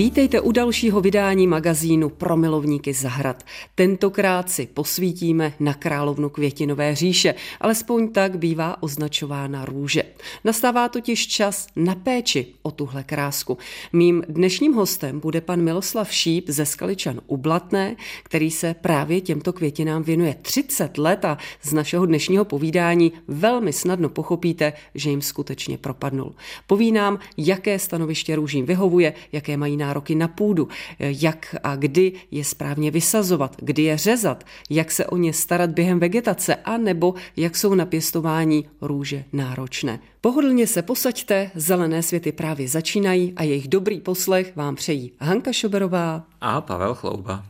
Vítejte u dalšího vydání magazínu pro milovníky zahrad. Tentokrát si posvítíme na královnu květinové říše, alespoň tak bývá označována růže. Nastává totiž čas na péči o tuhle krásku. Mým dnešním hostem bude pan Miloslav Šíp ze Skaličan u Blatné, který se právě těmto květinám věnuje 30 let a z našeho dnešního povídání velmi snadno pochopíte, že jim skutečně propadnul. Poví nám, jaké stanoviště růžím vyhovuje, jaké mají nároky nároky na půdu, jak a kdy je správně vysazovat, kdy je řezat, jak se o ně starat během vegetace a nebo jak jsou na pěstování růže náročné. Pohodlně se posaďte, zelené světy právě začínají a jejich dobrý poslech vám přejí Hanka Šoberová a Pavel Chlouba.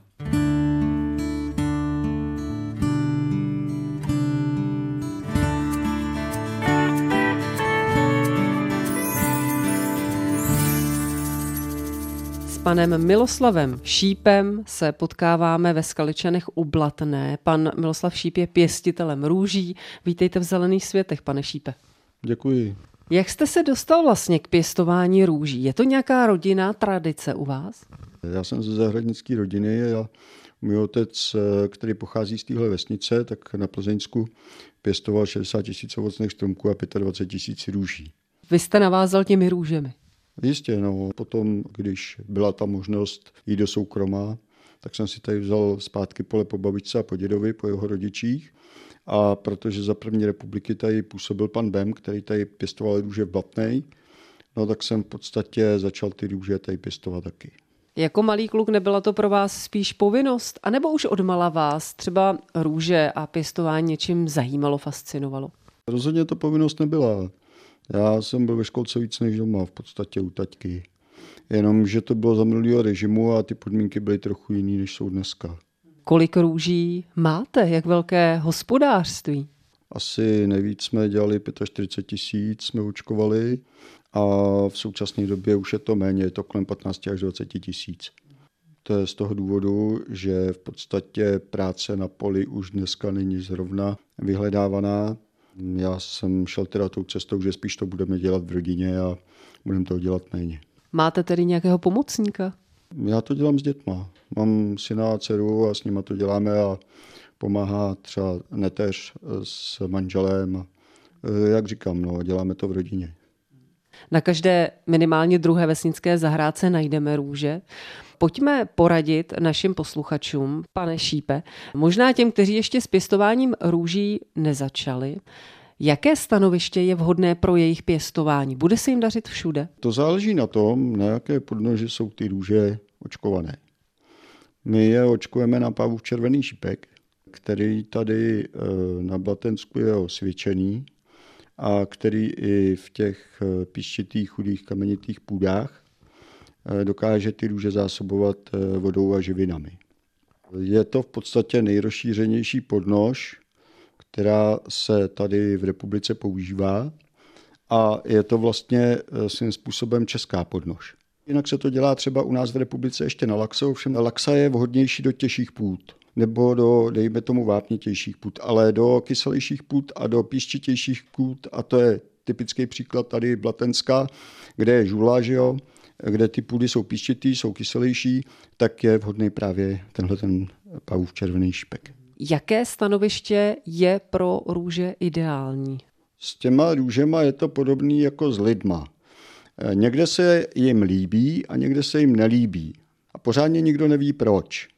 Panem Miloslavem Šípem se potkáváme ve Skaličanech u Blatné. Pan Miloslav Šíp je pěstitelem růží. Vítejte v Zelených světech, pane Šípe. Děkuji. Jak jste se dostal vlastně k pěstování růží? Je to nějaká rodinná tradice u vás? Já jsem ze zahradnické rodiny a můj otec, který pochází z téhle vesnice, tak na Plzeňsku pěstoval 60 tisíc ovocných stromků a 25 tisíc růží. Vy jste navázal těmi růžemi? Jistě, no. Potom, když byla ta možnost jít do soukromá, tak jsem si tady vzal zpátky pole po babičce a po dědovi, po jeho rodičích. A protože za první republiky tady působil pan Bem, který tady pěstoval růže v Blatnej, no tak jsem v podstatě začal ty růže tady pěstovat taky. Jako malý kluk nebyla to pro vás spíš povinnost? A nebo už odmala vás třeba růže a pěstování něčím zajímalo, fascinovalo? Rozhodně to povinnost nebyla. Já jsem byl ve školce víc než doma, v podstatě u taťky. Jenom, že to bylo za minulého režimu a ty podmínky byly trochu jiný, než jsou dneska. Kolik růží máte? Jak velké hospodářství? Asi nejvíc jsme dělali 45 tisíc, jsme učkovali a v současné době už je to méně, je to kolem 15 až 20 tisíc. To je z toho důvodu, že v podstatě práce na poli už dneska není zrovna vyhledávaná, já jsem šel teda tou cestou, že spíš to budeme dělat v rodině a budeme to dělat méně. Máte tedy nějakého pomocníka? Já to dělám s dětma. Mám syna a dceru a s nimi to děláme a pomáhá třeba neteř s manželem. E, jak říkám, no, děláme to v rodině. Na každé minimálně druhé vesnické zahrádce najdeme růže. Pojďme poradit našim posluchačům, pane Šípe, možná těm, kteří ještě s pěstováním růží nezačali, Jaké stanoviště je vhodné pro jejich pěstování? Bude se jim dařit všude? To záleží na tom, na jaké podnoži jsou ty růže očkované. My je očkujeme na v červený šípek, který tady eh, na Blatensku je osvědčený a který i v těch eh, píšťitých, chudých, kamenitých půdách dokáže ty růže zásobovat eh, vodou a živinami. Je to v podstatě nejrozšířenější podnož, která se tady v republice používá a je to vlastně svým způsobem česká podnož. Jinak se to dělá třeba u nás v republice ještě na laxe, ovšem laxa je vhodnější do těžších půd nebo do, dejme tomu, vápnitějších půd, ale do kyselějších půd a do píščitějších půd, a to je typický příklad tady Blatenská, kde je žula, že jo, kde ty půdy jsou píščitý, jsou kyselější, tak je vhodný právě tenhle ten pavův červený špek. Jaké stanoviště je pro růže ideální? S těma růžema je to podobný jako s lidma. Někde se jim líbí a někde se jim nelíbí. A pořádně nikdo neví proč.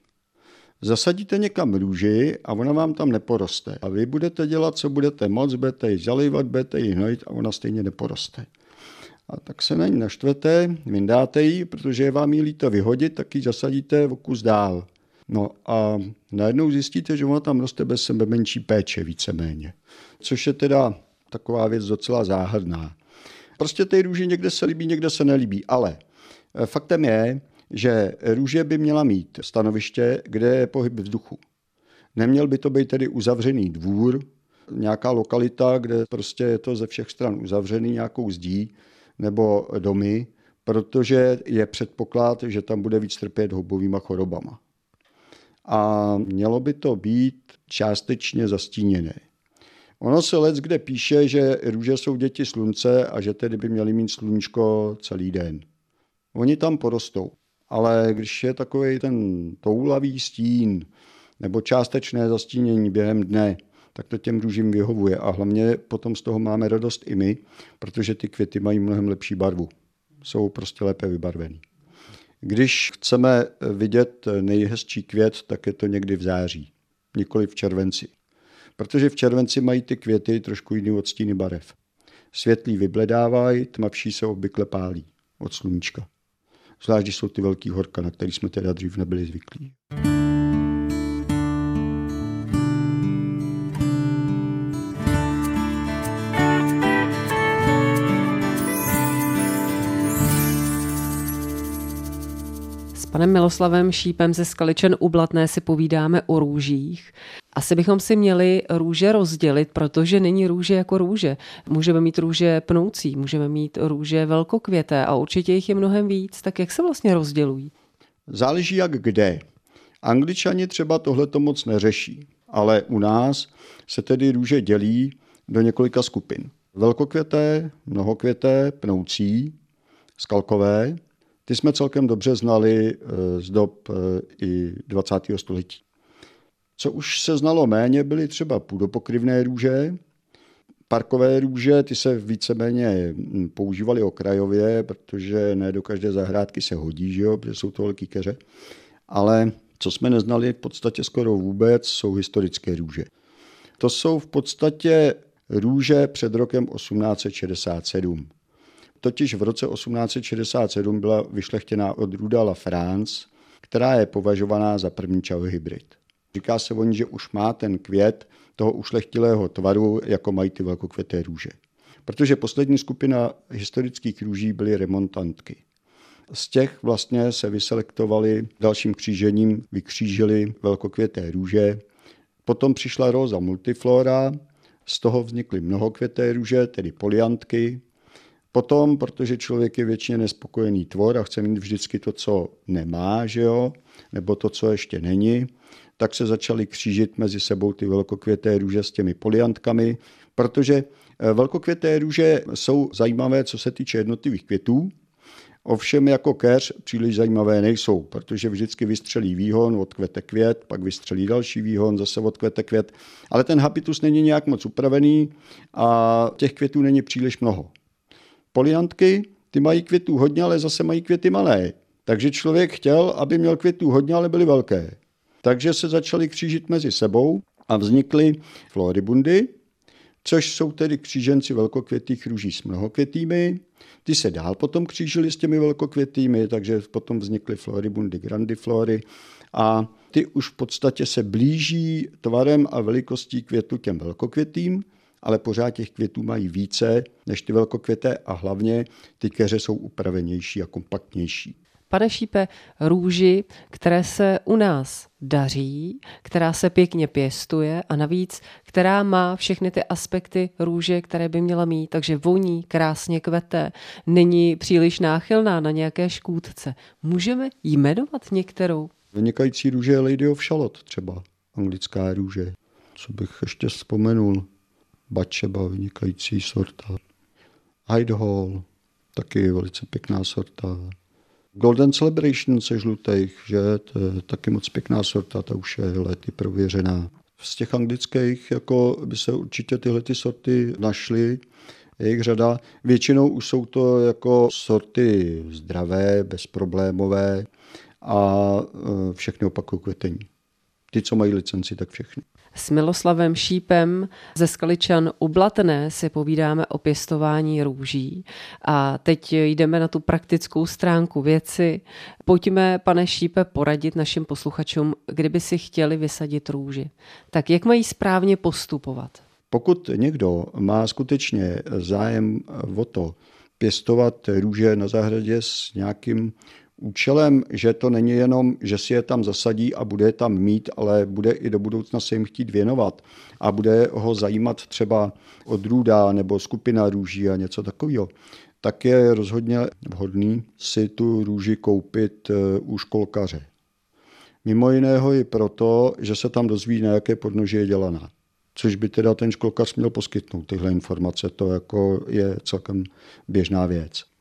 Zasadíte někam růži a ona vám tam neporoste. A vy budete dělat, co budete moc, budete ji zalejvat, budete ji hnojit a ona stejně neporoste. A tak se na ní naštvete, vyndáte ji, protože je vám ji líto vyhodit, tak ji zasadíte o kus dál. No a najednou zjistíte, že ona tam roste bez sebe menší péče víceméně. Což je teda taková věc docela záhadná. Prostě ty růži někde se líbí, někde se nelíbí, ale faktem je, že růže by měla mít stanoviště, kde je pohyb vzduchu. Neměl by to být tedy uzavřený dvůr, nějaká lokalita, kde prostě je to ze všech stran uzavřený nějakou zdí nebo domy, protože je předpoklad, že tam bude víc trpět houbovýma chorobama. A mělo by to být částečně zastíněné. Ono se let kde píše, že růže jsou děti slunce a že tedy by měly mít sluníčko celý den. Oni tam porostou, ale když je takový ten toulavý stín nebo částečné zastínění během dne, tak to těm růžím vyhovuje a hlavně potom z toho máme radost i my, protože ty květy mají mnohem lepší barvu. Jsou prostě lépe vybarvený. Když chceme vidět nejhezčí květ, tak je to někdy v září, nikoli v červenci. Protože v červenci mají ty květy trošku jiný odstíny barev. Světlý vybledávají, tmavší se obvykle pálí od sluníčka. Zvlášť, když jsou ty velký horka, na který jsme teda dřív nebyli zvyklí. Panem Miloslavem Šípem ze Skaličen u Blatné si povídáme o růžích. Asi bychom si měli růže rozdělit, protože není růže jako růže. Můžeme mít růže pnoucí, můžeme mít růže velkokvěté a určitě jich je mnohem víc. Tak jak se vlastně rozdělují? Záleží jak kde. Angličani třeba tohle to moc neřeší, ale u nás se tedy růže dělí do několika skupin. Velkokvěté, mnohokvěté, pnoucí, skalkové ty jsme celkem dobře znali eh, z dob eh, i 20. století. Co už se znalo méně, byly třeba půdopokryvné růže, parkové růže, ty se víceméně hm, používaly okrajově, protože ne do každé zahrádky se hodí, že jo, protože jsou to velký keře. Ale co jsme neznali v podstatě skoro vůbec, jsou historické růže. To jsou v podstatě růže před rokem 1867. Totiž v roce 1867 byla vyšlechtěná odrůda La France, která je považovaná za první čavý hybrid. Říká se o ní, že už má ten květ toho ušlechtilého tvaru, jako mají ty velkokvěté růže. Protože poslední skupina historických růží byly remontantky. Z těch vlastně se vyselektovali dalším křížením, vykřížili velkokvěté růže. Potom přišla roza multiflora, z toho vznikly mnohokvěté růže, tedy poliantky, Potom, protože člověk je většině nespokojený tvor a chce mít vždycky to, co nemá, že jo? nebo to, co ještě není, tak se začaly křížit mezi sebou ty velkokvěté růže s těmi poliantkami, protože eh, velkokvěté růže jsou zajímavé, co se týče jednotlivých květů, Ovšem jako keř příliš zajímavé nejsou, protože vždycky vystřelí výhon, odkvete květ, pak vystřelí další výhon, zase odkvete květ, ale ten habitus není nějak moc upravený a těch květů není příliš mnoho. Poliantky, ty mají květů hodně, ale zase mají květy malé. Takže člověk chtěl, aby měl květů hodně, ale byly velké. Takže se začaly křížit mezi sebou a vznikly floribundy, což jsou tedy kříženci velkokvětých růží s mnohokvětými. Ty se dál potom křížily s těmi velkokvětými, takže potom vznikly floribundy grandiflory a ty už v podstatě se blíží tvarem a velikostí květu těm velkokvětým, ale pořád těch květů mají více než ty velkokvěté a hlavně ty keře jsou upravenější a kompaktnější. Pane Šípe, růži, které se u nás daří, která se pěkně pěstuje a navíc, která má všechny ty aspekty růže, které by měla mít, takže voní, krásně kvete, není příliš náchylná na nějaké škůdce. Můžeme jmenovat některou? Vynikající růže je Lady of Charlotte třeba, anglická růže. Co bych ještě vzpomenul? Bačeba, vynikající sorta. Hall, taky velice pěkná sorta. Golden Celebration se žlutých, že to je taky moc pěkná sorta, ta už je lety prověřená. Z těch anglických jako by se určitě tyhle ty sorty našly, je jich řada. Většinou už jsou to jako sorty zdravé, bezproblémové a e, všechny opakují kvetení. Ty, co mají licenci, tak všechny. S Miloslavem Šípem ze Skaličan u Blatné si povídáme o pěstování růží. A teď jdeme na tu praktickou stránku věci. Pojďme, pane Šípe, poradit našim posluchačům, kdyby si chtěli vysadit růži. Tak jak mají správně postupovat? Pokud někdo má skutečně zájem o to pěstovat růže na zahradě s nějakým účelem, že to není jenom, že si je tam zasadí a bude je tam mít, ale bude i do budoucna se jim chtít věnovat a bude ho zajímat třeba odrůda nebo skupina růží a něco takového, tak je rozhodně vhodný si tu růži koupit eh, u školkaře. Mimo jiného i proto, že se tam dozví, na jaké podnoži je dělaná. Což by teda ten školkař měl poskytnout tyhle informace. To jako je celkem běžná věc.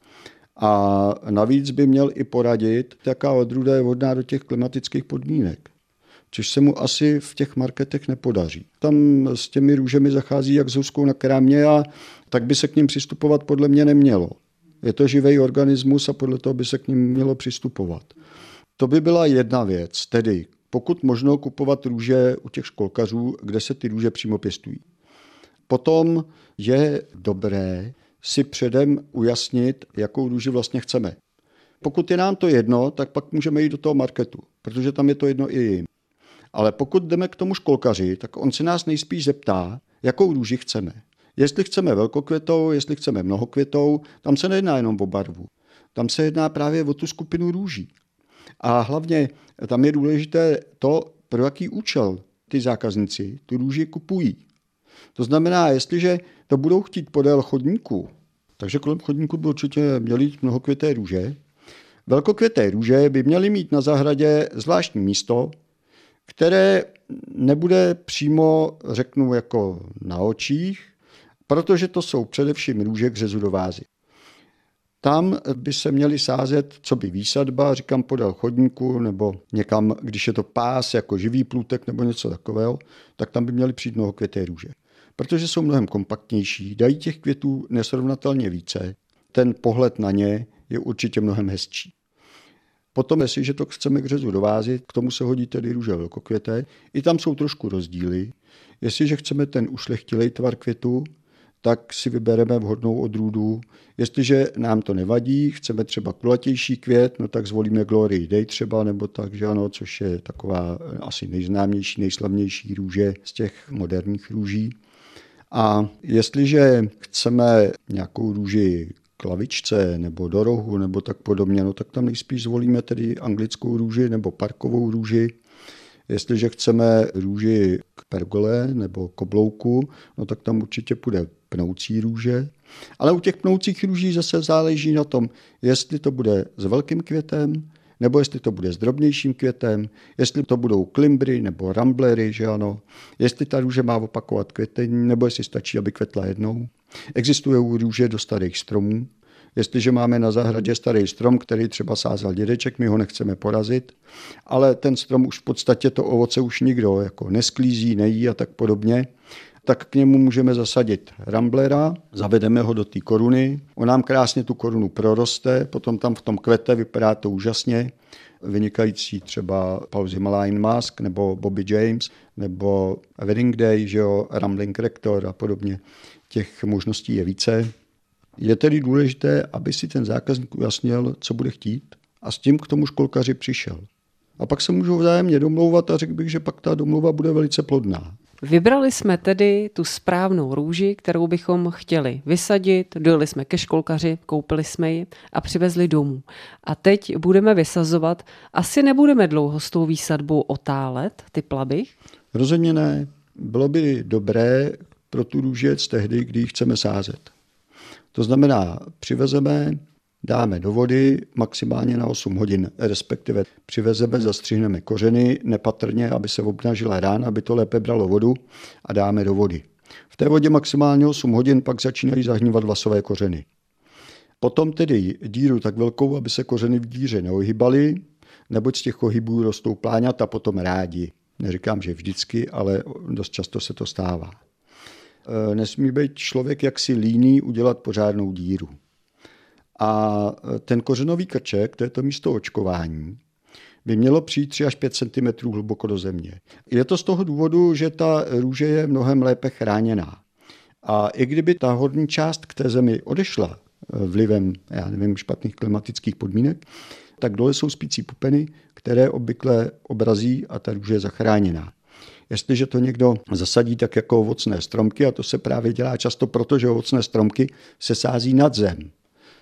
A navíc by měl i poradit, jaká odrůda je vhodná do těch klimatických podmínek. Což se mu asi v těch marketech nepodaří. Tam s těmi růžemi zachází jak s houskou na krámě a tak by se k ním přistupovat podle mě nemělo. Je to živý organismus a podle toho by se k ním mělo přistupovat. To by byla jedna věc, tedy pokud možno kupovat růže u těch školkařů, kde se ty růže přímo pěstují. Potom je dobré si předem ujasnit, jakou růži vlastně chceme. Pokud je nám to jedno, tak pak můžeme jít do toho marketu, protože tam je to jedno i jim. Ale pokud jdeme k tomu školkaři, tak on se nás nejspíš zeptá, jakou růži chceme. Jestli chceme velkokvětou, jestli chceme mnohokvětou, tam se nejedná jenom o barvu. Tam se jedná právě o tu skupinu růží. A hlavně tam je důležité to, pro jaký účel ty zákazníci tu růži kupují. To znamená, jestliže to budou chtít podél chodníku, takže kolem chodníku by určitě měly jít mnohokvěté růže. Velkokvěté růže by měly mít na zahradě zvláštní místo, které nebude přímo, řeknu, jako na očích, protože to jsou především růže k řezu do vázy. Tam by se měly sázet, co by výsadba, říkám podél chodníku, nebo někam, když je to pás, jako živý plůtek nebo něco takového, tak tam by měly přijít mnoho květé růže. Protože jsou mnohem kompaktnější, dají těch květů nesrovnatelně více, ten pohled na ně je určitě mnohem hezčí. Potom, jestliže to chceme k řezu dovázit, k tomu se hodí tedy růže velkokvěté. I tam jsou trošku rozdíly. Jestliže chceme ten ušlechtilej tvar květu, tak si vybereme vhodnou odrůdu. Jestliže nám to nevadí, chceme třeba kulatější květ, no tak zvolíme Glory Day třeba, nebo tak, že ano, což je taková asi nejznámější, nejslavnější růže z těch moderních růží. A jestliže chceme nějakou růži klavičce nebo do rohu nebo tak podobně, no tak tam nejspíš zvolíme tedy anglickou růži nebo parkovou růži. Jestliže chceme růži k pergole nebo koblouku, no tak tam určitě půjde pnoucí růže. Ale u těch pnoucích růží zase záleží na tom, jestli to bude s velkým květem, nebo jestli to bude s drobnějším květem, jestli to budou klimbry nebo ramblery, že ano, jestli ta růže má opakovat květení, nebo jestli stačí, aby kvetla jednou. Existují růže do starých stromů, Jestliže máme na zahradě starý strom, který třeba sázal dědeček, my ho nechceme porazit, ale ten strom už v podstatě to ovoce už nikdo jako nesklízí, nejí a tak podobně, tak k němu můžeme zasadit ramblera, zavedeme ho do té koruny, on nám krásně tu korunu proroste, potom tam v tom kvete vypadá to úžasně, vynikající třeba Paul Himalayan Mask nebo Bobby James nebo Wedding Day, že jo, Rambling Rector a podobně. Těch možností je více. Je tedy důležité, aby si ten zákazník ujasnil, co bude chtít a s tím k tomu školkaři přišel. A pak se můžou vzájemně domlouvat a řekl bych, že pak ta domluva bude velice plodná. Vybrali jsme tedy tu správnou růži, kterou bychom chtěli vysadit, dojeli jsme ke školkaři, koupili jsme ji a přivezli domů. A teď budeme vysazovat. Asi nebudeme dlouho s tou výsadbou otálet, ty plaby? Rozhodně ne. Bylo by dobré pro tu růži tehdy, kdy ji chceme sázet. To znamená, přivezeme, dáme do vody maximálně na 8 hodin, respektive přivezeme, zastřihneme kořeny nepatrně, aby se obnažila rán, aby to lépe bralo vodu a dáme do vody. V té vodě maximálně 8 hodin pak začínají zahnívat vlasové kořeny. Potom tedy díru tak velkou, aby se kořeny v díře neohybaly, neboť z těch ohybů rostou pláňata potom rádi. Neříkám, že vždycky, ale dost často se to stává. Eh, nesmí být člověk jaksi líný udělat pořádnou díru. A eh, ten kořenový krček, to je to místo očkování, by mělo přijít 3 až 5 cm hluboko do země. Je to z toho důvodu, že ta růže je mnohem lépe chráněná. A i kdyby ta horní část k té zemi odešla eh, vlivem, já nevím, špatných klimatických podmínek, tak dole jsou spící pupeny, které obvykle obrazí a ta růže je zachráněná. Jestliže to někdo zasadí tak jako ovocné stromky, a to se právě dělá často proto, že ovocné stromky se sází nad zem.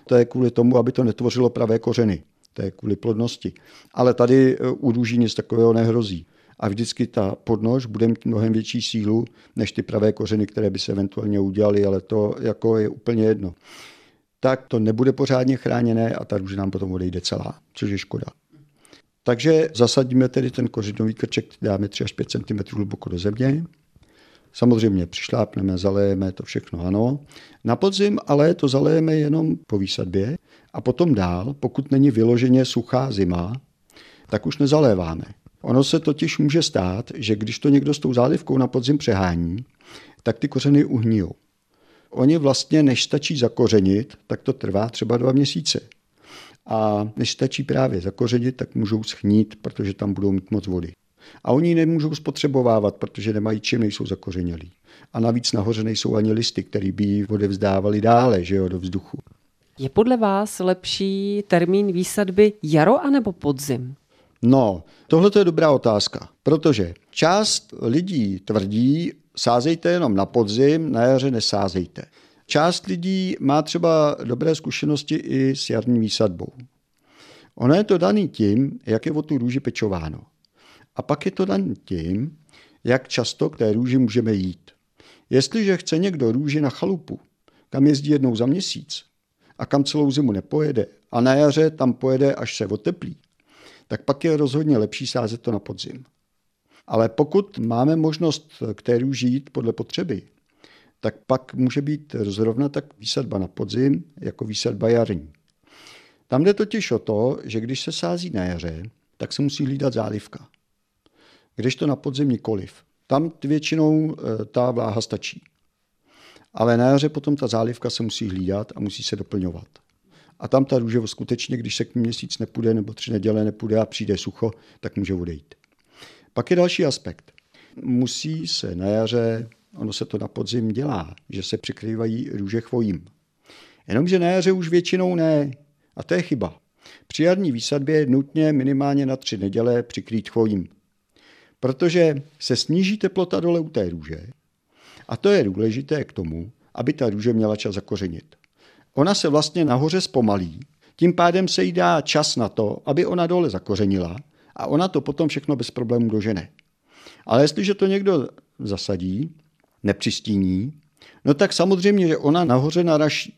To je kvůli tomu, aby to netvořilo pravé kořeny. To je kvůli plodnosti. Ale tady e, u růží nic takového nehrozí. A vždycky ta podnož bude mít mnohem větší sílu než ty pravé kořeny, které by se eventuálně udělaly, ale to jako je úplně jedno. tak to nebude pořádně chráněné a ta růže nám potom odejde celá, což je škoda. Takže zasadíme tedy ten kořenový krček, dáme 3 až 5 cm hluboko do země. Samozřejmě přišlápneme, zalejeme to všechno, ano. Na podzim ale to zalejeme jenom po výsadbě a potom dál, pokud není vyloženě suchá zima, tak už nezaléváme. Ono se totiž může stát, že když to někdo s tou zálivkou na podzim přehání, tak ty kořeny uhnijou. Oni vlastně, než stačí zakořenit, tak to trvá třeba dva měsíce. A než stačí právě zakořenit, tak můžou schnít, protože tam budou mít moc vody. A oni nemůžou spotřebovávat, protože nemají čím, nejsou zakořenělí. A navíc nahoře nejsou ani listy, které by ji odevzdávali dále, že jo, do vzduchu. Je podle vás lepší termín výsadby jaro anebo podzim? No, tohle je dobrá otázka, protože část lidí tvrdí, sázejte jenom na podzim, na jaře nesázejte. Část lidí má třeba dobré zkušenosti i s jarní výsadbou. Ono je to daný tím, jak je o tu růži pečováno. A pak je to daný tím, jak často k té růži můžeme jít. Jestliže chce někdo růži na chalupu, kam jezdí jednou za měsíc a kam celou zimu nepojede a na jaře tam pojede, až se oteplí, tak pak je rozhodně lepší sázet to na podzim. Ale pokud máme možnost k té růži jít podle potřeby, tak pak může být zrovna tak výsadba na podzim jako výsadba jarní. Tam jde totiž o to, že když se sází na jaře, tak se musí hlídat zálivka. Když to na podzim nikoliv. Tam většinou e, ta vláha stačí. Ale na jaře potom ta zálivka se musí hlídat a musí se doplňovat. A tam ta růže skutečně, když se k měsíc nepůjde nebo tři neděle nepůjde a přijde sucho, tak může odejít. Pak je další aspekt. Musí se na jaře ono se to na podzim dělá, že se přikrývají růže chvojím. Jenomže na jaře už většinou ne. A to je chyba. Při jarní výsadbě je nutně minimálně na tři neděle přikrýt chvojím. Protože se sníží teplota dole u té růže a to je důležité k tomu, aby ta růže měla čas zakořenit. Ona se vlastně nahoře zpomalí, tím pádem se jí dá čas na to, aby ona dole zakořenila a ona to potom všechno bez problémů dožene. Ale jestliže to někdo zasadí, nepřistíní, no tak samozřejmě, že ona nahoře naraší.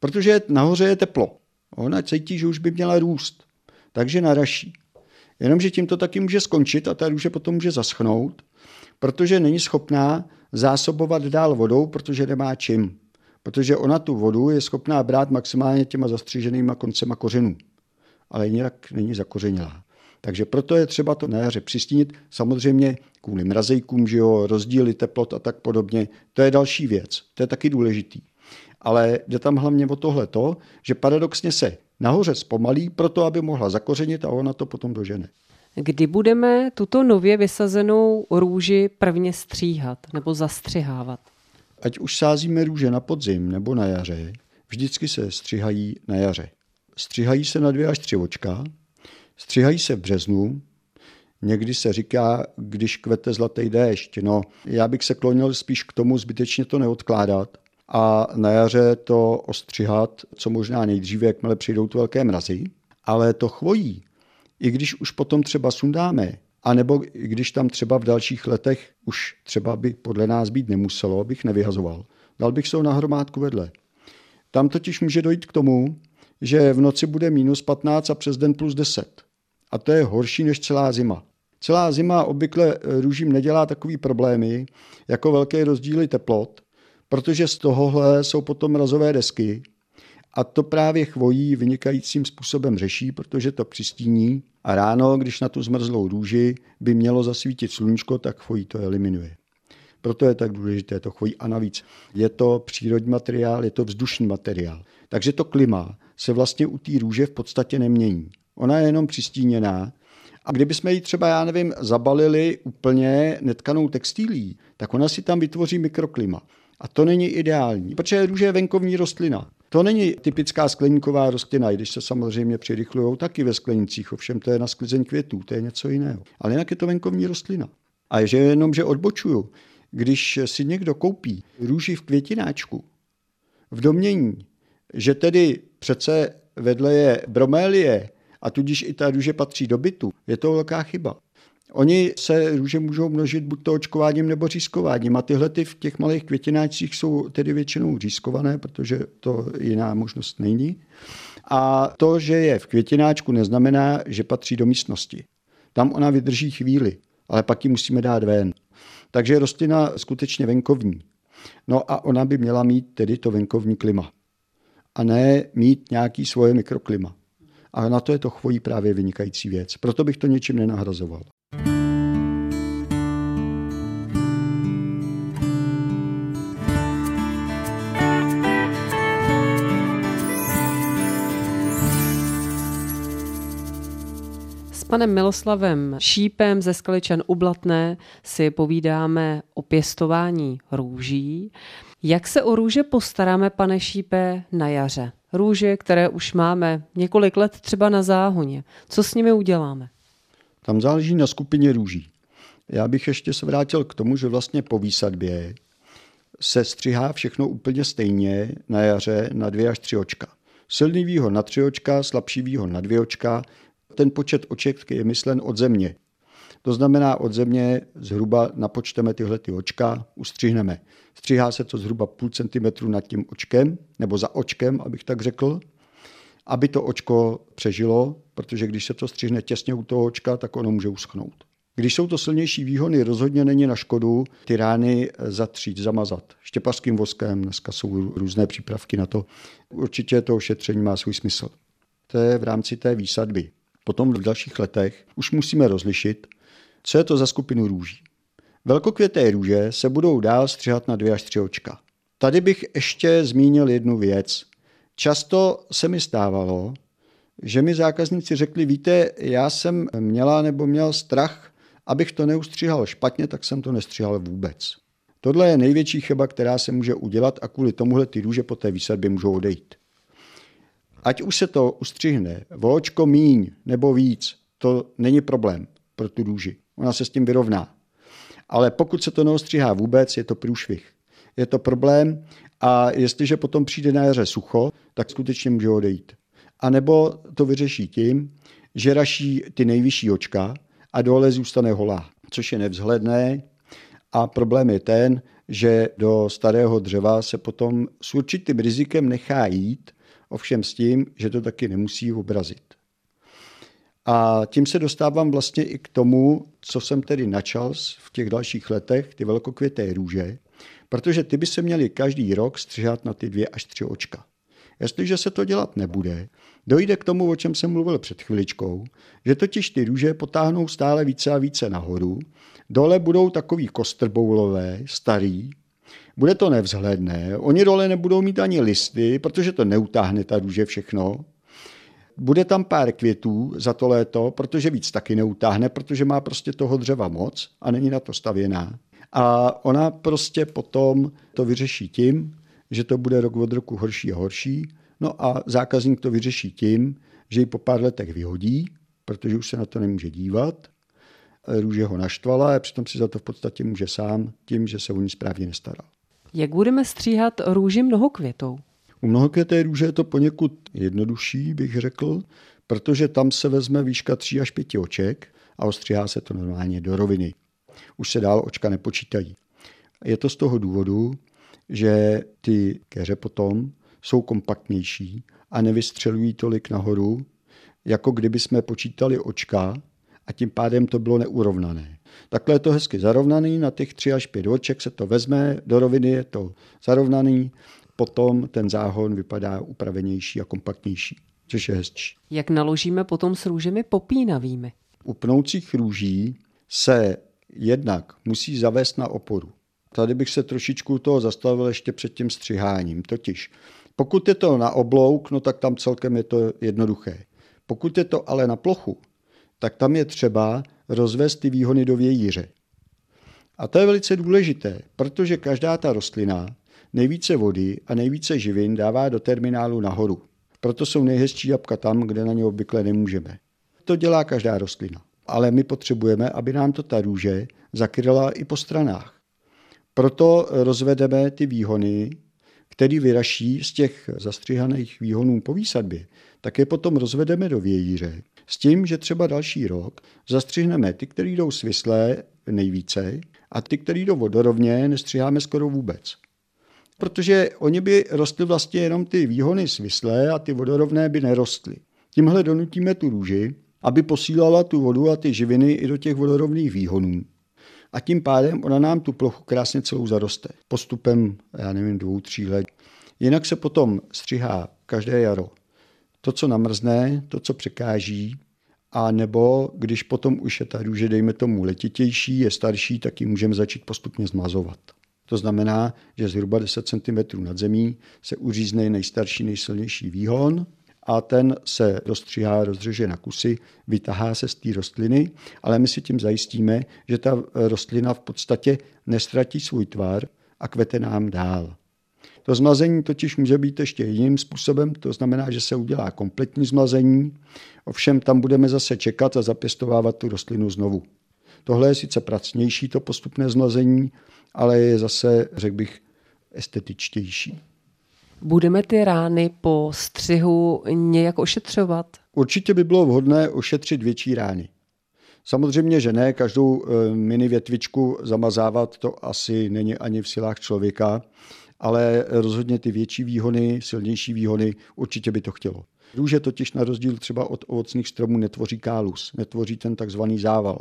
Protože nahoře je teplo. Ona cítí, že už by měla růst. Takže naraší. Jenomže tím to taky může skončit a ta růže potom může zaschnout, protože není schopná zásobovat dál vodou, protože nemá čím. Protože ona tu vodu je schopná brát maximálně těma zastřiženýma koncema kořenů. Ale jinak není zakořenilá. Takže proto je třeba to na jaře přistínit. Samozřejmě kvůli mrazejkům, že jo, rozdíly teplot a tak podobně. To je další věc. To je taky důležitý. Ale jde tam hlavně o tohle to, že paradoxně se nahoře zpomalí proto, aby mohla zakořenit a ona to potom dožene. Kdy budeme tuto nově vysazenou růži prvně stříhat nebo zastřihávat? Ať už sázíme růže na podzim nebo na jaře, vždycky se střihají na jaře. Střihají se na dvě až tři očka, střihají se v březnu, Někdy se říká, když kvete zlatý déšť. No, já bych se klonil spíš k tomu zbytečně to neodkládat a na jaře to ostřihat, co možná nejdříve, jakmile přijdou tu velké mrazy. Ale to chvojí, i když už potom třeba sundáme, anebo i když tam třeba v dalších letech už třeba by podle nás být nemuselo, bych nevyhazoval. Dal bych se ho na hromádku vedle. Tam totiž může dojít k tomu, že v noci bude minus 15 a přes den plus 10. A to je horší než celá zima. Celá zima obvykle eh, růžím nedělá takový problémy, jako velké rozdíly teplot, protože z tohohle jsou potom mrazové desky a to právě chvojí vynikajícím způsobem řeší, protože to přistíní a ráno, když na tu zmrzlou růži by mělo zasvítit sluníčko, tak chvojí to eliminuje. Proto je tak důležité to chvojí. A navíc je to přírodní materiál, je to vzdušný materiál. Takže to klima se vlastně u té růže v podstatě nemění. Ona je jenom přistíněná a kdybychom ji třeba, já nevím, zabalili úplně netkanou textilí, tak ona si tam vytvoří mikroklima. A to není ideální, protože růže je venkovní rostlina. To není typická skleníková rostlina, i když se samozřejmě přirychlují taky ve sklenicích, ovšem to je na sklizeň květů, to je něco jiného. Ale jinak je to venkovní rostlina. A že jenom, že odbočuju, když si někdo koupí růži v květináčku, v domění, že tedy přece vedle je bromélie, a tudíž i ta růže patří do bytu, je to velká chyba. Oni se růže můžou množit buď to očkováním nebo řízkováním a tyhle ty v těch malých květináčcích jsou tedy většinou řízkované, protože to jiná možnost není. A to, že je v květináčku, neznamená, že patří do místnosti. Tam ona vydrží chvíli, ale pak ji musíme dát ven. Takže rostlina skutečně venkovní. No a ona by měla mít tedy to venkovní klima. A ne mít nějaký svoje mikroklima. A na to je to chvojí právě vynikající věc. Proto bych to něčím nenahrazoval. Panem Miloslavem Šípem ze Skaličan u Blatné si povídáme o pěstování růží. Jak se o růže postaráme, pane Šípe, na jaře? Růže, které už máme několik let třeba na záhoně. Co s nimi uděláme? Tam záleží na skupině růží. Já bych ještě se vrátil k tomu, že vlastně po výsadbě se střihá všechno úplně stejně na jaře na dvě až tři očka. Silný výhon na tři očka, slabší výhon na dvě očka, ten počet oček je myslen od země. To znamená, od země zhruba napočteme tyhle ty očka, ustřihneme. Stříhá se to zhruba půl centimetru nad tím očkem, nebo za očkem, abych tak řekl, aby to očko přežilo, protože když se to střihne těsně u toho očka, tak ono může uschnout. Když jsou to silnější výhony, rozhodně není na škodu ty rány zatřít, zamazat. Štěpařským voskem, dneska jsou různé přípravky na to. Určitě to ošetření má svůj smysl. To je v rámci té výsadby. Potom v dalších letech už musíme rozlišit, co je to za skupinu růží. Velkokvěté růže se budou dál střihat na dvě až tři očka. Tady bych ještě zmínil jednu věc. Často se mi stávalo, že mi zákazníci řekli, víte, já jsem měla nebo měl strach, abych to neustříhal špatně, tak jsem to nestříhal vůbec. Tohle je největší chyba, která se může udělat a kvůli tomuhle ty růže po té výsadbě můžou odejít. Ať už se to ustřihne vočko míň nebo víc, to není problém pro tu růži. Ona se s tím vyrovná. Ale pokud se to neostříhá vůbec, je to průšvih. Je to problém a jestliže potom přijde na jaře sucho, tak skutečně může odejít. A nebo to vyřeší tím, že raší ty nejvyšší očka a dole zůstane holá, což je nevzhledné. A problém je ten, že do starého dřeva se potom s určitým rizikem nechá jít, ovšem s tím, že to taky nemusí obrazit. A tím se dostávám vlastně i k tomu, co jsem tedy načal v těch dalších letech, ty velkokvěté růže, protože ty by se měly každý rok střihat na ty dvě až tři očka. Jestliže se to dělat nebude, dojde k tomu, o čem jsem mluvil před chviličkou, že totiž ty růže potáhnou stále více a více nahoru, dole budou takový kostrboulové, starý, bude to nevzhledné, oni dole nebudou mít ani listy, protože to neutáhne ta růže všechno. Bude tam pár květů za to léto, protože víc taky neutáhne, protože má prostě toho dřeva moc a není na to stavěná. A ona prostě potom to vyřeší tím, že to bude rok od roku horší a horší. No a zákazník to vyřeší tím, že ji po pár letech vyhodí, protože už se na to nemůže dívat. Růže ho naštvala a přitom si za to v podstatě může sám tím, že se o ní správně nestaral. Jak budeme stříhat růži mnohokvětou? U mnohokvěté růže je to poněkud jednodušší, bych řekl, protože tam se vezme výška 3 až 5 oček a ostříhá se to normálně do roviny. Už se dál očka nepočítají. Je to z toho důvodu, že ty keře potom jsou kompaktnější a nevystřelují tolik nahoru, jako kdyby jsme počítali očka a tím pádem to bylo neurovnané. Takhle je to hezky zarovnaný, na těch 3 až 5 oček se to vezme, do roviny je to zarovnaný, potom ten záhon vypadá upravenější a kompaktnější, což je hezčí. Jak naložíme potom s růžemi popínavými? U pnoucích růží se jednak musí zavést na oporu. Tady bych se trošičku toho zastavil ještě před tím střiháním. Totiž, pokud je to na oblouk, no tak tam celkem je to jednoduché. Pokud je to ale na plochu, tak tam je třeba rozvést ty výhony do vějíře. A to je velice důležité, protože každá ta rostlina nejvíce vody a nejvíce živin dává do terminálu nahoru. Proto jsou nejhezčí jabka tam, kde na ně obvykle nemůžeme. To dělá každá rostlina. Ale my potřebujeme, aby nám to ta růže zakryla i po stranách. Proto rozvedeme ty výhony, který vyraší z těch zastřihaných výhonů po výsadbě, tak je potom rozvedeme do vějíře. S tím, že třeba další rok zastřihneme ty, které jdou svislé nejvíce a ty, které jdou vodorovně, nestřiháme skoro vůbec. Protože oni by rostly vlastně jenom ty výhony svislé a ty vodorovné by nerostly. Tímhle donutíme tu růži, aby posílala tu vodu a ty živiny i do těch vodorovných výhonů. A tím pádem ona nám tu plochu krásně celou zaroste. Postupem, já nevím, dvou, tří let. Jinak se potom střihá každé jaro. To, co namrzne, to, co překáží, a nebo když potom už je ta růže, dejme tomu, letitější, je starší, tak ji můžeme začít postupně zmazovat. To znamená, že zhruba 10 cm nad zemí se uřízne nejstarší, nejsilnější výhon a ten se rozstřihá, rozřeže na kusy, vytahá se z té rostliny, ale my si tím zajistíme, že ta rostlina v podstatě nestratí svůj tvar a kvete nám dál. To zmazení totiž může být ještě jiným způsobem, to znamená, že se udělá kompletní zmazení, ovšem tam budeme zase čekat a zapěstovávat tu rostlinu znovu. Tohle je sice pracnější, to postupné zmazení, ale je zase, řekl bych, estetičtější. Budeme ty rány po střihu nějak ošetřovat? Určitě by bylo vhodné ošetřit větší rány. Samozřejmě, že ne, každou eh, mini větvičku zamazávat to asi není ani v silách člověka, ale rozhodně ty větší výhony, silnější výhony určitě by to chtělo. Růže totiž na rozdíl třeba od ovocných stromů netvoří kálus, netvoří ten takzvaný zával.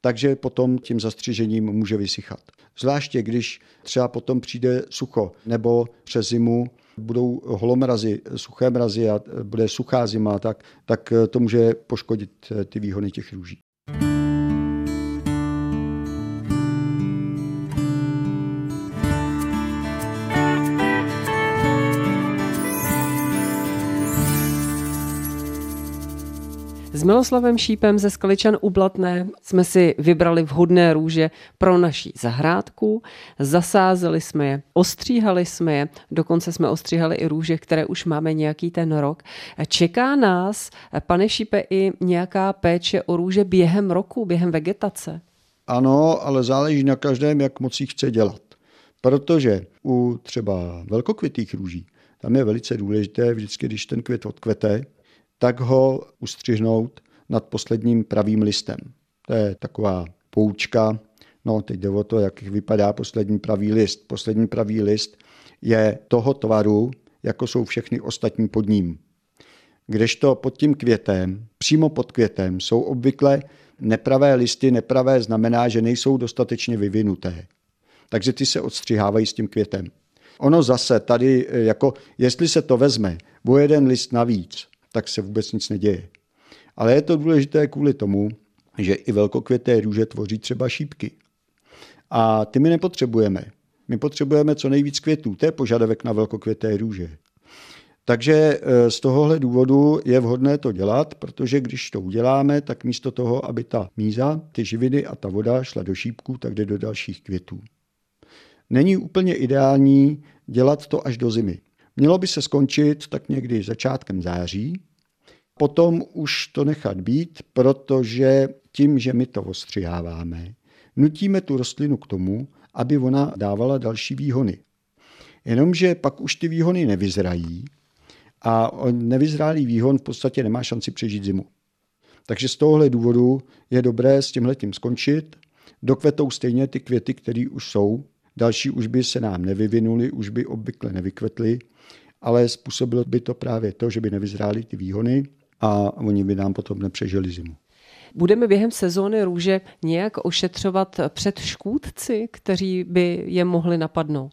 Takže potom tím zastřižením může vysychat. Zvláště když třeba potom přijde sucho nebo přes zimu budou holomrazy, suché mrazy a bude suchá zima, tak, tak to může poškodit ty výhony těch růží. Miloslavem Šípem ze Skaličan u Blatné jsme si vybrali vhodné růže pro naší zahrádku, zasázeli jsme je, ostříhali jsme je, dokonce jsme ostříhali i růže, které už máme nějaký ten rok. Čeká nás, pane Šípe, i nějaká péče o růže během roku, během vegetace? Ano, ale záleží na každém, jak moc jich chce dělat. Protože u třeba velkokvětých růží, tam je velice důležité vždycky, když ten květ odkvete, tak ho ustřihnout nad posledním pravým listem. To je taková poučka. No, teď jde o to, jak vypadá poslední pravý list. Poslední pravý list je toho tvaru, jako jsou všechny ostatní pod ním. Kdežto pod tím květem, přímo pod květem, jsou obvykle nepravé listy. Nepravé znamená, že nejsou dostatečně vyvinuté. Takže ty se odstřihávají s tím květem. Ono zase tady, jako jestli se to vezme o jeden list navíc, tak se vůbec nic neděje. Ale je to důležité kvůli tomu, že i velkokvěté růže tvoří třeba šípky. A ty my nepotřebujeme. My potřebujeme co nejvíc květů. To je požadavek na velkokvěté růže. Takže e, z tohohle důvodu je vhodné to dělat, protože když to uděláme, tak místo toho, aby ta míza, ty živiny a ta voda šla do šípků, tak jde do dalších květů. Není úplně ideální dělat to až do zimy. Mělo by se skončit tak někdy začátkem září, potom už to nechat být, protože tím, že my to ostřiháváme, nutíme tu rostlinu k tomu, aby ona dávala další výhony. Jenomže pak už ty výhony nevyzrají a nevyzrálý výhon v podstatě nemá šanci přežít zimu. Takže z tohohle důvodu je dobré s tímhletím skončit. Dokvetou stejně ty květy, které už jsou. Další už by se nám nevyvinuly, už by obvykle nevykvetly ale způsobilo by to právě to, že by nevyzrály ty výhony a oni by nám potom nepřežili zimu. Budeme během sezóny růže nějak ošetřovat před škůdci, kteří by je mohli napadnout?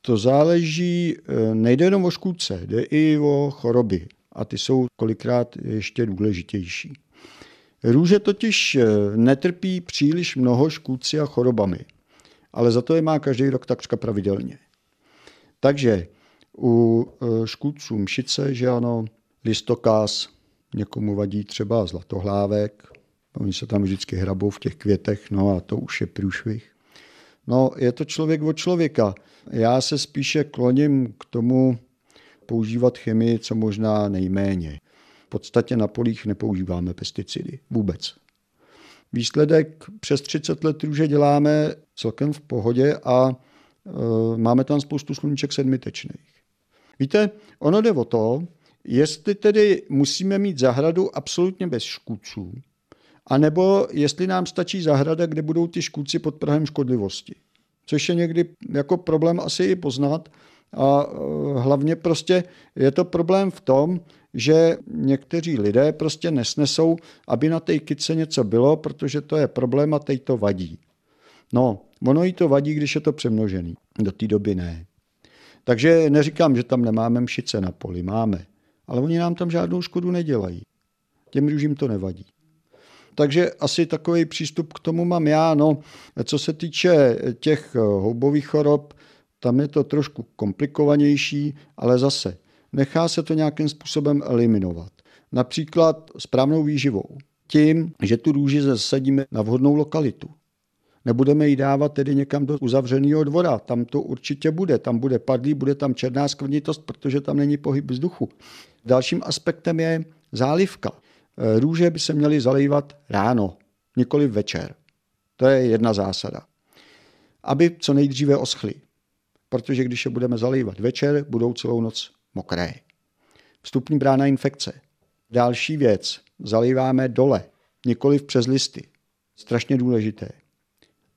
To záleží, eh, nejde jenom o škůdce, jde i o choroby a ty jsou kolikrát ještě důležitější. Růže totiž eh, netrpí příliš mnoho škůdci a chorobami, ale za to je má každý rok takřka pravidelně. Takže u e, škůdců mšice, že ano, listokaz, někomu vadí třeba zlatohlávek, oni se tam vždycky hrabou v těch květech, no a to už je průšvih. No, je to člověk od člověka. Já se spíše kloním k tomu používat chemii co možná nejméně. V podstatě na polích nepoužíváme pesticidy. Vůbec. Výsledek přes 30 let růže děláme celkem v pohodě a e, máme tam spoustu sluníček sedmitečných. Víte, ono jde o to, jestli tedy musíme mít zahradu absolutně bez škůdců, anebo jestli nám stačí zahrada, kde budou ty škůdci pod prahem škodlivosti. Což je někdy jako problém asi i poznat. A eh, hlavně prostě je to problém v tom, že někteří lidé prostě nesnesou, aby na té kytce něco bylo, protože to je problém a teď to vadí. No, ono jí to vadí, když je to přemnožený. Do té doby ne. Takže neříkám, že tam nemáme mšice na poli, máme. Ale oni nám tam žádnou škodu nedělají. Těm růžím to nevadí. Takže asi takový přístup k tomu mám já. No, co se týče těch houbových chorob, tam je to trošku komplikovanější, ale zase nechá se to nějakým způsobem eliminovat. Například správnou výživou. Tím, že tu růži zasadíme na vhodnou lokalitu. Nebudeme ji dávat tedy někam do uzavřeného dvora. Tam to určitě bude. Tam bude padlý, bude tam černá skvrnitost, protože tam není pohyb vzduchu. Dalším aspektem je zálivka. Růže by se měly zalívat ráno, nikoli večer. To je jedna zásada. Aby co nejdříve oschly. Protože když je budeme zalívat večer, budou celou noc mokré. Vstupní brána infekce. Další věc. Zalíváme dole, nikoli přes listy. Strašně důležité.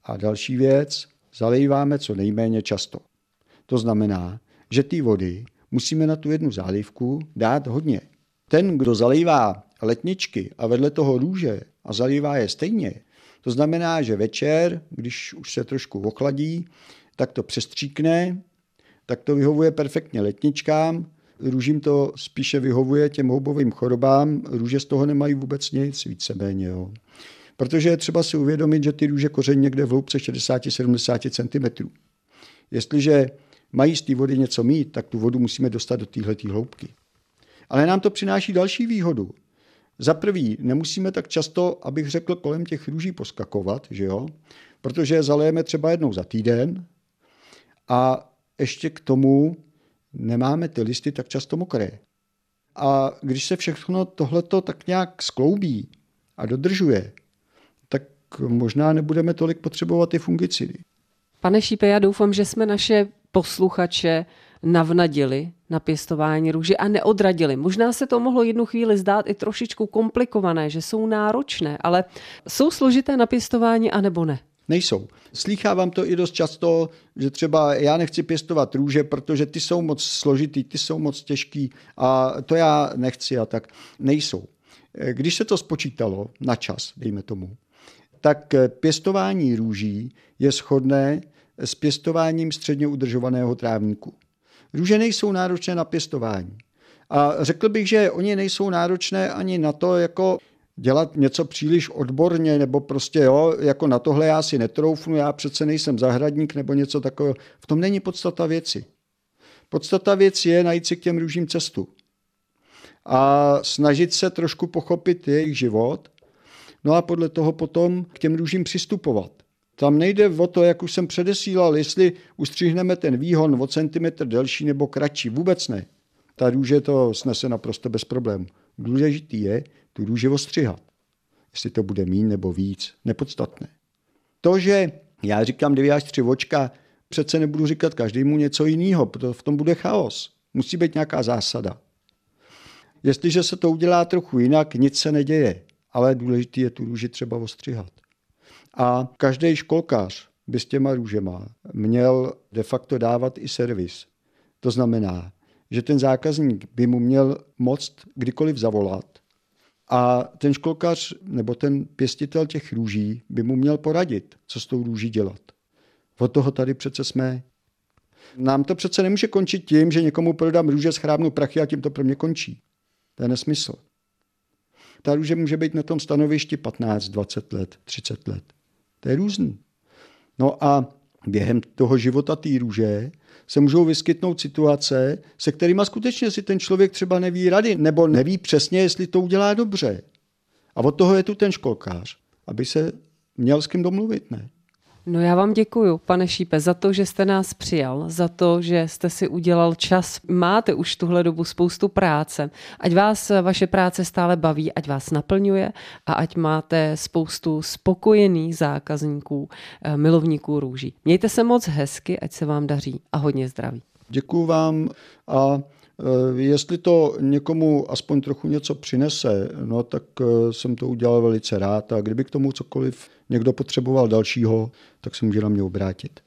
A další věc. Zalíváme co nejméně často. To znamená, že ty vody musíme na tu jednu zálivku dát hodně. Ten, kdo zalívá letničky a vedle toho růže a zalívá je stejně, to znamená, že večer, když už se trošku ochladí, tak to přestříkne, tak to vyhovuje perfektně letničkám, růžím to spíše vyhovuje těm houbovým chorobám, růže z toho nemají vůbec nic, víceméně. Jo. Protože je třeba si uvědomit, že ty růže koření někde v hloubce 60-70 cm. Jestliže mají z té vody něco mít, tak tu vodu musíme dostat do téhle hloubky. Ale nám to přináší další výhodu. Za prvý, nemusíme tak často, abych řekl, kolem těch růží poskakovat, že jo? protože je zalejeme třeba jednou za týden a ještě k tomu nemáme ty listy tak často mokré. A když se všechno tohleto tak nějak skloubí a dodržuje, možná nebudeme tolik potřebovat ty fungicidy. Pane Šípe, já doufám, že jsme naše posluchače navnadili na pěstování růže a neodradili. Možná se to mohlo jednu chvíli zdát i trošičku komplikované, že jsou náročné, ale jsou složité na pěstování anebo ne? Nejsou. Slýchávám to i dost často, že třeba já nechci pěstovat růže, protože ty jsou moc složitý, ty jsou moc těžký a to já nechci a tak. Nejsou. Když se to spočítalo na čas, dejme tomu, tak pěstování růží je shodné s pěstováním středně udržovaného trávníku. Růže nejsou náročné na pěstování. A řekl bych, že oni nejsou náročné ani na to, jako dělat něco příliš odborně, nebo prostě jo, jako na tohle já si netroufnu, já přece nejsem zahradník nebo něco takového. V tom není podstata věci. Podstata věci je najít si k těm růžím cestu a snažit se trošku pochopit jejich život, no a podle toho potom k těm růžím přistupovat. Tam nejde o to, jak už jsem předesílal, jestli ustřihneme ten výhon o centimetr delší nebo kratší. Vůbec ne. Ta růže to snese naprosto bez problémů. Důležitý je tu růži ostřihat. Jestli to bude mín nebo víc, nepodstatné. To, že já říkám dvě až tři očka, přece nebudu říkat každému něco jiného, protože v tom bude chaos. Musí být nějaká zásada. Jestliže se to udělá trochu jinak, nic se neděje, ale důležité je tu růži třeba ostřihat. A každý školkář by s těma růžema měl de facto dávat i servis. To znamená, že ten zákazník by mu měl moct kdykoliv zavolat a ten školkař nebo ten pěstitel těch růží by mu měl poradit, co s tou růží dělat. Od toho tady přece jsme. Nám to přece nemůže končit tím, že někomu prodám růže, schrábnu prachy a tím to pro mě končí. To je nesmysl. Ta růže může být na tom stanovišti 15, 20 let, 30 let. To je různý. No a během toho života té růže se můžou vyskytnout situace, se kterými skutečně si ten člověk třeba neví rady, nebo neví přesně, jestli to udělá dobře. A od toho je tu ten školkář, aby se měl s kým domluvit, ne? No já vám děkuji, pane Šípe, za to, že jste nás přijal, za to, že jste si udělal čas. Máte už tuhle dobu spoustu práce. Ať vás vaše práce stále baví, ať vás naplňuje a ať máte spoustu spokojených zákazníků, eh, milovníků růží. Mějte se moc hezky, ať se vám daří a hodně zdraví. Děkuji vám a Jestli to někomu aspoň trochu něco přinese, no tak jsem to udělal velice rád a kdyby k tomu cokoliv někdo potřeboval dalšího, tak se může na mě obrátit.